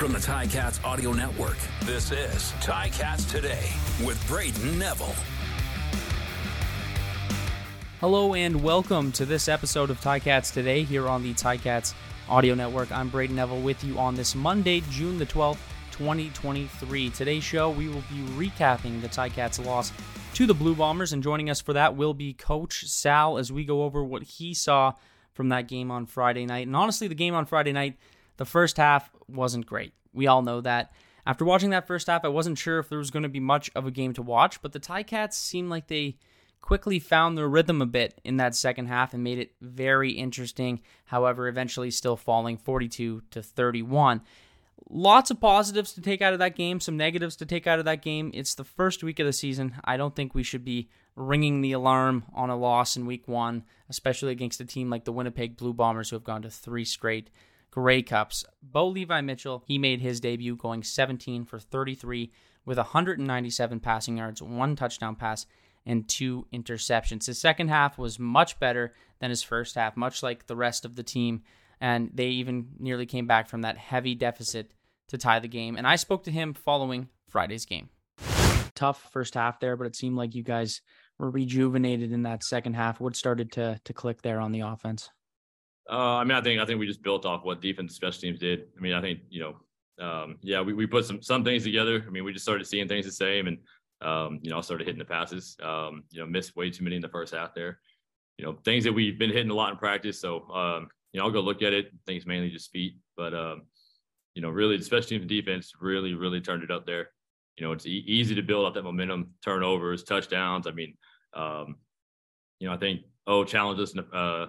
From the Ticats Audio Network, this is Ticats Today with Brayden Neville. Hello and welcome to this episode of Ticats Today here on the Ticats Audio Network. I'm Brayden Neville with you on this Monday, June the 12th, 2023. Today's show, we will be recapping the Ticats loss to the Blue Bombers, and joining us for that will be Coach Sal as we go over what he saw from that game on Friday night. And honestly, the game on Friday night, the first half wasn't great. We all know that. After watching that first half, I wasn't sure if there was going to be much of a game to watch, but the Ticats seemed like they quickly found their rhythm a bit in that second half and made it very interesting. However, eventually still falling 42 to 31. Lots of positives to take out of that game, some negatives to take out of that game. It's the first week of the season. I don't think we should be ringing the alarm on a loss in week one, especially against a team like the Winnipeg Blue Bombers, who have gone to three straight Grey Cups. Bo Levi Mitchell, he made his debut going 17 for 33 with 197 passing yards, one touchdown pass, and two interceptions. His second half was much better than his first half, much like the rest of the team. And they even nearly came back from that heavy deficit to tie the game. And I spoke to him following Friday's game. Tough first half there, but it seemed like you guys were rejuvenated in that second half. What started to to click there on the offense? Uh, I mean, I think I think we just built off what defense special teams did. I mean, I think you know, um, yeah, we, we put some some things together. I mean, we just started seeing things the same, and um, you know, I started hitting the passes. Um, you know, missed way too many in the first half there. You know, things that we've been hitting a lot in practice. So, um, you know, I'll go look at it. It's mainly just feet, but um, you know, really, the special teams defense really, really turned it up there. You know, it's e- easy to build up that momentum, turnovers, touchdowns. I mean, um, you know, I think oh challenged us, uh,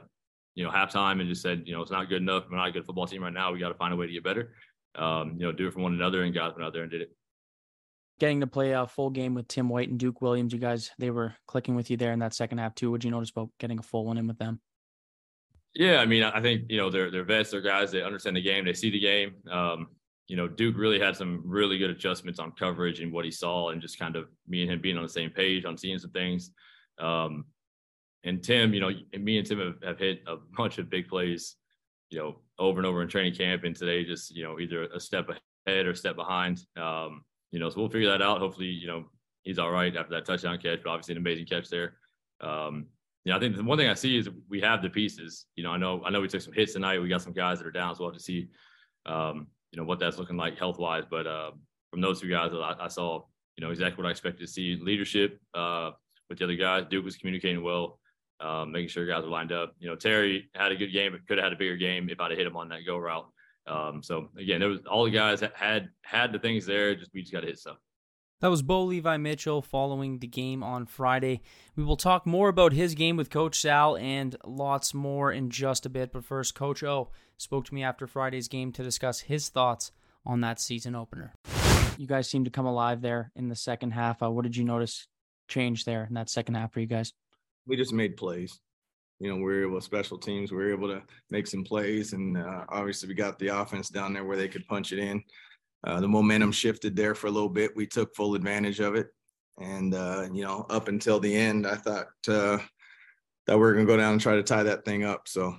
you know, halftime and just said, you know, it's not good enough. We're not a good football team right now. We got to find a way to get better. Um, you know, do it for one another, and guys went out there and did it getting to play a full game with Tim White and Duke Williams, you guys they were clicking with you there in that second half too. Would you notice about getting a full one in with them? Yeah, I mean, I think you know they're they're vets, they're guys, they understand the game, they see the game. Um, you know, Duke really had some really good adjustments on coverage and what he saw, and just kind of me and him being on the same page on seeing some things. Um, and Tim, you know, me and Tim have, have hit a bunch of big plays, you know, over and over in training camp, and today just you know either a step ahead or a step behind. Um, you know, so we'll figure that out. Hopefully, you know, he's all right after that touchdown catch, but obviously an amazing catch there. Um, you know, I think the one thing I see is we have the pieces. You know, I know I know we took some hits tonight. We got some guys that are down, so we'll have to see, um, you know, what that's looking like health wise. But uh, from those two guys, I, I, saw, you know, exactly what I expected to see. Leadership uh, with the other guys. Duke was communicating well, um, making sure guys were lined up. You know, Terry had a good game. Could have had a bigger game if I'd have hit him on that go route. Um, so again, there was all the guys had had the things there. Just we just got to hit stuff. That was Bo Levi Mitchell following the game on Friday. We will talk more about his game with Coach Sal and lots more in just a bit. But first, Coach O spoke to me after Friday's game to discuss his thoughts on that season opener. You guys seemed to come alive there in the second half. Uh, what did you notice change there in that second half for you guys? We just made plays you know, we were able special teams, we were able to make some plays. And uh, obviously, we got the offense down there where they could punch it in. Uh, the momentum shifted there for a little bit. We took full advantage of it. And, uh, you know, up until the end, I thought uh, that we were going to go down and try to tie that thing up. So,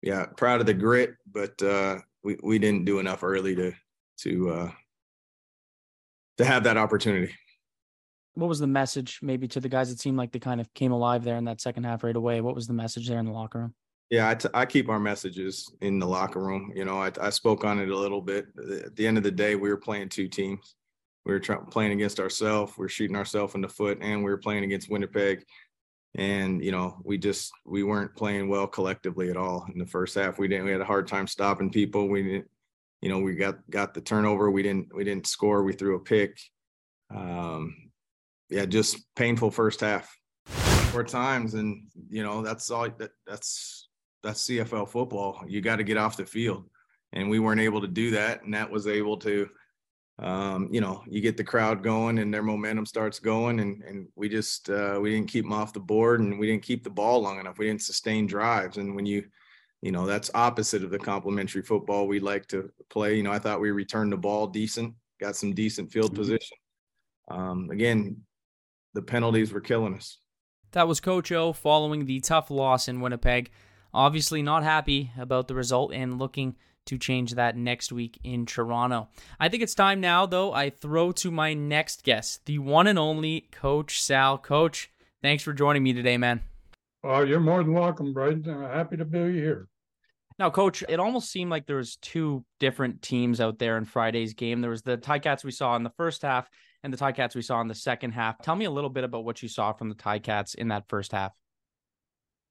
yeah, proud of the grit, but uh, we, we didn't do enough early to, to, uh, to have that opportunity what was the message maybe to the guys It seemed like they kind of came alive there in that second half right away? What was the message there in the locker room? Yeah, I, t- I keep our messages in the locker room. You know, I, I spoke on it a little bit. At the end of the day, we were playing two teams. We were playing against ourselves. We are shooting ourselves in the foot, and we were playing against Winnipeg. And you know, we just we weren't playing well collectively at all in the first half. We didn't. We had a hard time stopping people. We didn't. You know, we got got the turnover. We didn't. We didn't score. We threw a pick. Um, yeah, just painful first half. Four times, and you know that's all. That, that's that's CFL football. You got to get off the field, and we weren't able to do that. And that was able to, um, you know, you get the crowd going, and their momentum starts going, and and we just uh, we didn't keep them off the board, and we didn't keep the ball long enough. We didn't sustain drives, and when you you know that's opposite of the complementary football we like to play you know i thought we returned the ball decent got some decent field mm-hmm. position um, again the penalties were killing us. That was Coach O following the tough loss in Winnipeg. Obviously, not happy about the result and looking to change that next week in Toronto. I think it's time now, though, I throw to my next guest, the one and only Coach Sal. Coach, thanks for joining me today, man. Oh, you're more than welcome, Brayden. I'm happy to be here. Now, coach, it almost seemed like there was two different teams out there in Friday's game. There was the Ticats we saw in the first half and the Ticats we saw in the second half. Tell me a little bit about what you saw from the Ticats in that first half.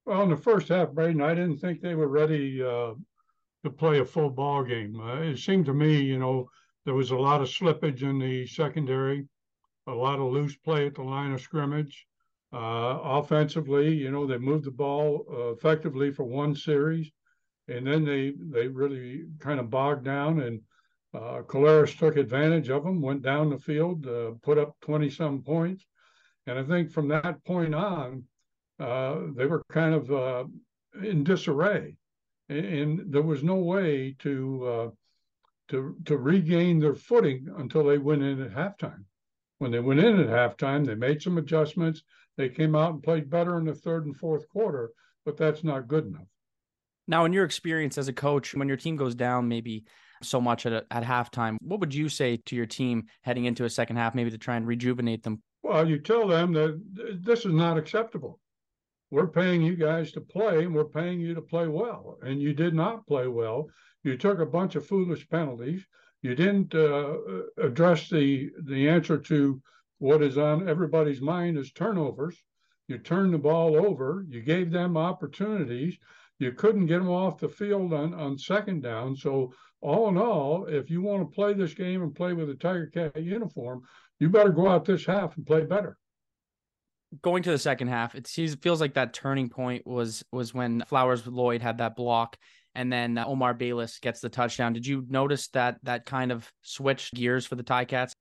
Well, in the first half, Brayden, I didn't think they were ready uh, to play a full ball game. Uh, it seemed to me, you know, there was a lot of slippage in the secondary, a lot of loose play at the line of scrimmage. Uh, offensively, you know, they moved the ball uh, effectively for one series, and then they they really kind of bogged down. And uh, took advantage of them, went down the field, uh, put up twenty some points, and I think from that point on, uh, they were kind of uh, in disarray, and, and, there was no way to to to regain their footing until they went in at halftime. When they went in at halftime, they made some adjustments they came out and played better in the third and fourth quarter, but that's not good enough. Now, in your experience as a coach, when your team goes down maybe so much at, at halftime, what would you say to your team heading into a second half, maybe to try and rejuvenate them? Well, you tell them that this is not acceptable. We're paying you guys to play, and we're paying you to play well. And you did not play well. You took a bunch of foolish penalties. You didn't uh, address the the answer to what is on everybody's mind is turnovers. You turned the ball over. You gave them opportunities. You couldn't get them off the field on, on second down. So, all in all, if you want to play this game and play with a Tiger Cat uniform, you better go out this half and play better. Going to the second half, it seems, feels like that turning point was was when Flowers Lloyd had that block and then Omar Bayless gets the touchdown. Did you notice that that kind of switched gears for the Ticats?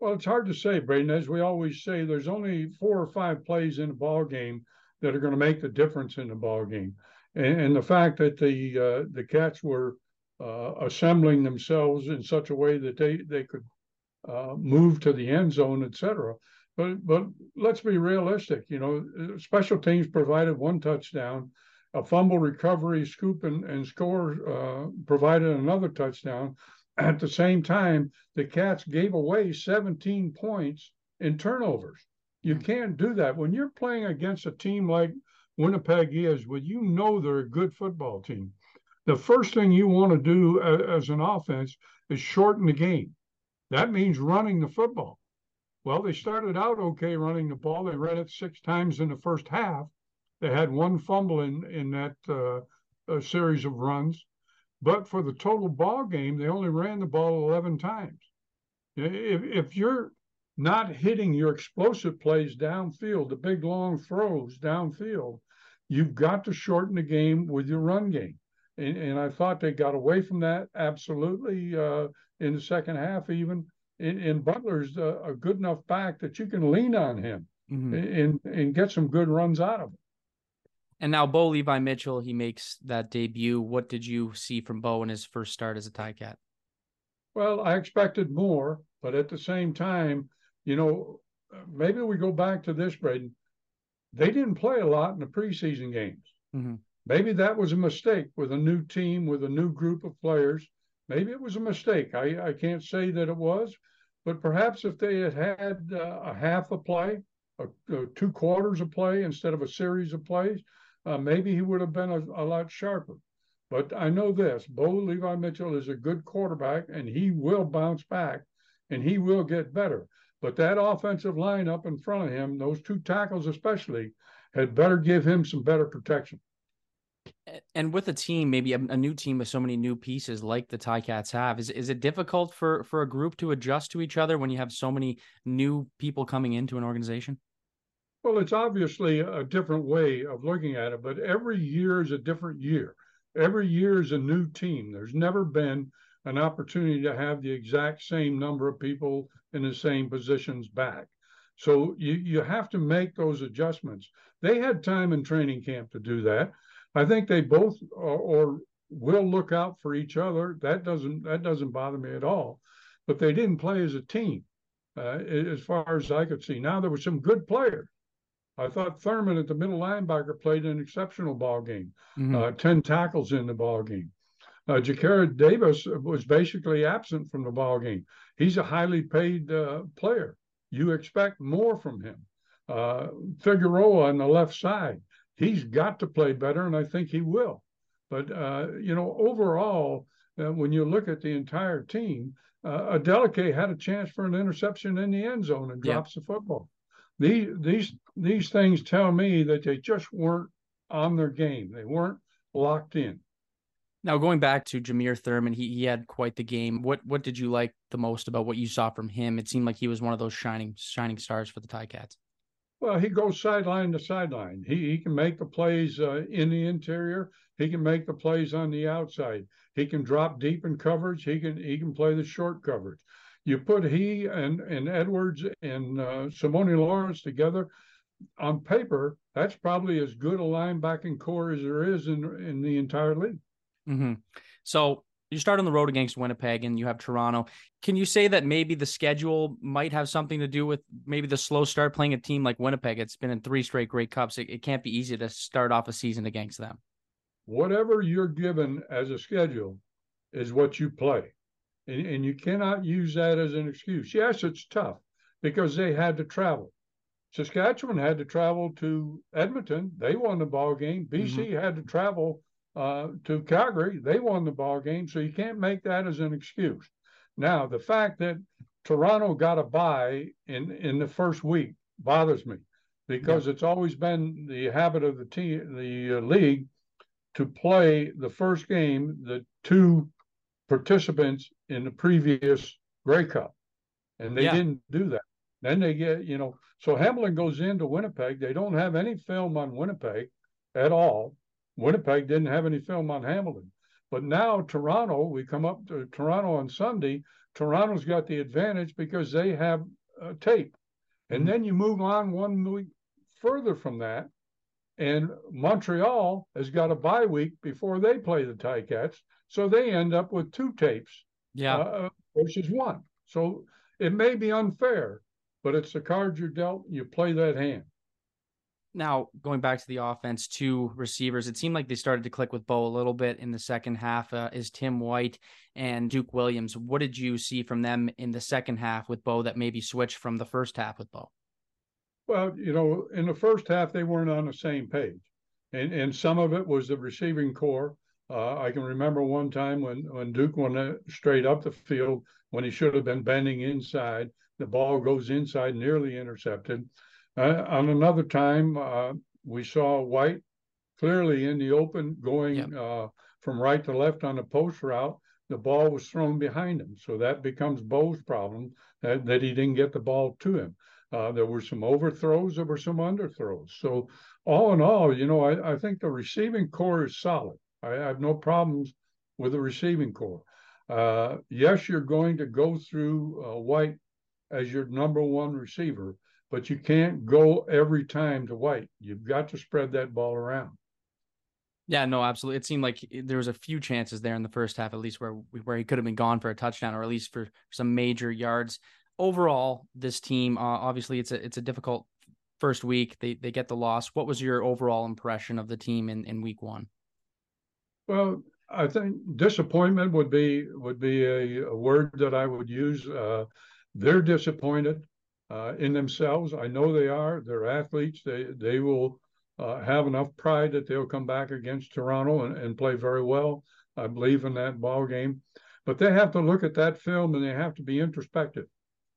Well, it's hard to say, Brayden. As we always say, there's only four or five plays in a ball game that are going to make the difference in the ball game, and, and the fact that the uh, the Cats were uh, assembling themselves in such a way that they they could uh, move to the end zone, etc. But but let's be realistic. You know, special teams provided one touchdown, a fumble recovery, scoop and, and score uh, provided another touchdown at the same time, the Cats gave away 17 points in turnovers. You hmm. can't do that. When you're playing against a team like Winnipeg is, well, you know they're a good football team. The first thing you want to do as an offense is shorten the game. That means running the football. Well, they started out okay running the ball. They ran it six times in the first half. They had one fumble in in that uh, series of runs. But for the total ball game, they only ran the ball 11 times. If, if you're not hitting your explosive plays downfield, the big long throws downfield, you've got to shorten the game with your run game. And, and I thought they got away from that absolutely uh, in the second half, even. And, Butler's a, a, good enough back that you can lean on him mm-hmm. and, and get some good runs out of him. And now Bo Levi Mitchell, he makes that debut. What did you see from Bo in his first start as a Ticat? Well, I expected more, but at the same time, you know, maybe we go back to this, Brayden. They didn't play a lot in the preseason games. Mm-hmm. Maybe that was a mistake with a new team, with a new group of players. Maybe it was a mistake. I, I can't say that it was, but perhaps if they had had uh, a half a play, a, a two quarters of play instead of a series of plays, uh, maybe he would have been a, a, lot sharper. But I know this Bo Levi Mitchell is a good quarterback and he will bounce back and he will get better. But that offensive line up in front of him, those two tackles especially, had better give him some better protection. And with a team, maybe a, new team with so many new pieces like the Ticats have, is is it difficult for for a group to adjust to each other when you have so many new people coming into an organization? Well, it's obviously a different way of looking at it, but every year is a different year. Every year is a new team. There's never been an opportunity to have the exact same number of people in the same positions back. So you, you have to make those adjustments. They had time in training camp to do that. I think they both or, or will look out for each other. That doesn't that doesn't bother me at all. But they didn't play as a team, uh, as far as I could see. Now there were some good players. I thought Thurman at the middle linebacker played an exceptional ball game. Mm-hmm. Uh, Ten tackles in the ball game. uh, Davis was basically absent from the ball game. He's a highly paid uh, player. You expect more from him. Uh, Figueroa on the left side, he's got to play better, and I think he will. But uh, you know, overall, uh, when you look at the entire team, uh, Adeleke had a chance for an interception in the end zone and drops the football. These these these things tell me that they just weren't on their game. They weren't locked in. Now going back to Jameer Thurman, he he had quite the game. What what did you like the most about what you saw from him? It seemed like he was one of those shining shining stars for the Ticats. Well, he goes sideline to sideline. He he can make the plays uh, in the interior. He can make the plays on the outside. He can drop deep in coverage. He can he can play the short coverage. You put he and and Edwards and uh, Simoni Lawrence together on paper, that's probably as good a linebacking corps as there is in in the entire league. Mm-hmm. So you start on the road against Winnipeg and you have Toronto. Can you say that maybe the schedule might have something to do with maybe the slow start playing a team like Winnipeg? It's been in three straight Grey Cups. It, it can't be easy to start off a season against them. Whatever you're given as a schedule is what you play. And, and you cannot use that as an excuse. Yes, it's tough because they had to travel. Saskatchewan had to travel to Edmonton. They won the ball game. BC mm-hmm. had to travel uh, to Calgary. They won the ball game, so you can't make that as an excuse. Now, the fact that Toronto got a bye in in the first week bothers me because yeah. it's always been the habit of the team, the uh, league, to play the first game the two participants in the previous Grey Cup, and they yeah. didn't do that. Then they get, you know, so Hamlin goes into Winnipeg. They don't have any film on Winnipeg at all. Winnipeg didn't have any film on Hamilton. But now Toronto, we come up to Toronto on Sunday. Toronto's got the advantage because they have uh, tape. And mm-hmm. then you move on one week further from that, and Montreal has got a bye week before they play the Ticats. So they end up with two tapes yeah. Uh, versus one. So it may be unfair, but it's the cards you're dealt. You play that hand. Now, going back to the offense, two receivers, it seemed like they started to click with Bo a little bit in the second half. Uh, is Tim White and Duke Williams? What did you see from them in the second half with Bo that maybe switched from the first half with Bo? Well, you know, in the first half, they weren't on the same page. And, and some of it was the receiving corps. Uh, I can remember one time when, when Duke went straight up the field when he should have been bending inside. The ball goes inside, nearly intercepted. Uh, on another time, uh, we saw White clearly in the open going yep. uh, from right to left on the post route. The ball was thrown behind him. So that becomes Bo's problem that, that he didn't get the ball to him. Uh, there were some overthrows, there were some underthrows. So, all in all, you know, I, I think the receiving corps is solid. I, I have no problems with the receiving corps. Uh, yes, you're going to go through uh, White as your number one receiver, but you can't go every time to White. You've got to spread that ball around. Yeah, no, absolutely. It seemed like there was a few chances there in the first half, at least where where he could have been gone for a touchdown or at least for some major yards. Overall, this team, uh, obviously, it's a it's a difficult first week. They they get the loss. What was your overall impression of the team in, in week one? Well, I think disappointment would be would be a, a word that I would use. Uh, they're disappointed uh, in themselves. I know they are. They're athletes. They they will uh, have enough pride that they'll come back against Toronto and, and play very well. I believe in that ball game, but they have to look at that film and they have to be introspective.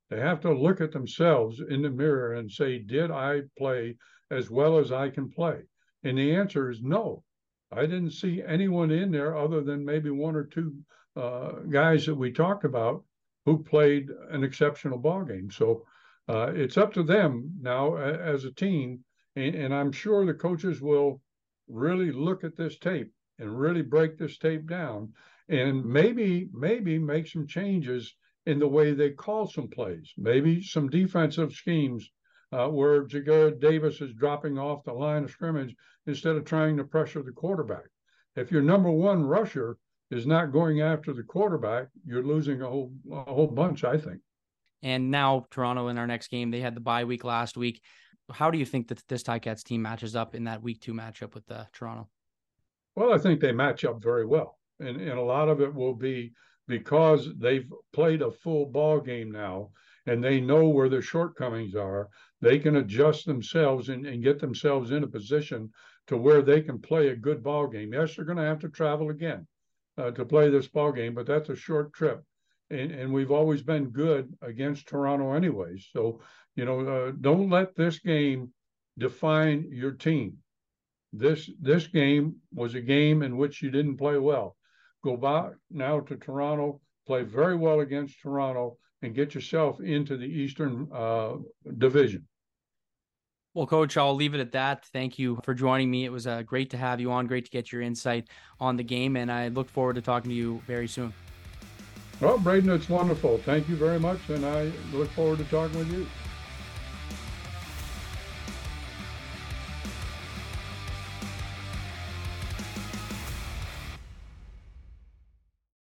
They have to look at themselves in the mirror and say, "Did I play as well as I can play?" And the answer is no. I didn't see anyone in there other than maybe one or two uh, guys that we talked about who played an exceptional ball game. So uh, it's up to them now as a team, and, and, I'm sure the coaches will really look at this tape and really break this tape down, and maybe maybe make some changes in the way they call some plays, maybe some defensive schemes uh, where Ja'Gared Davis is dropping off the line of scrimmage instead of trying to pressure the quarterback. If your number one rusher is not going after the quarterback, you're losing a whole a whole bunch, I think. And now Toronto in our next game, they had the bye week last week. How do you think that this Ticats team matches up in that week two matchup with the uh, Toronto? Well, I think they match up very well. and and a lot of it will be because they've played a full ball game now and they know where their shortcomings are. They can adjust themselves and, and get themselves in a position to where they can play a good ball game. Yes, they're going to have to travel again uh, to play this ball game, but that's a short trip. And, and we've always been good against Toronto, anyways. So, you know, uh, don't let this game define your team. This this game was a game in which you didn't play well. Go back now to Toronto, play very well against Toronto, and get yourself into the Eastern uh, Division. Well, Coach, I'll leave it at that. Thank you for joining me. It was uh, great to have you on. Great to get your insight on the game, and I look forward to talking to you very soon. Well, Brayden, it's wonderful. Thank you very much, and I look forward to talking with you.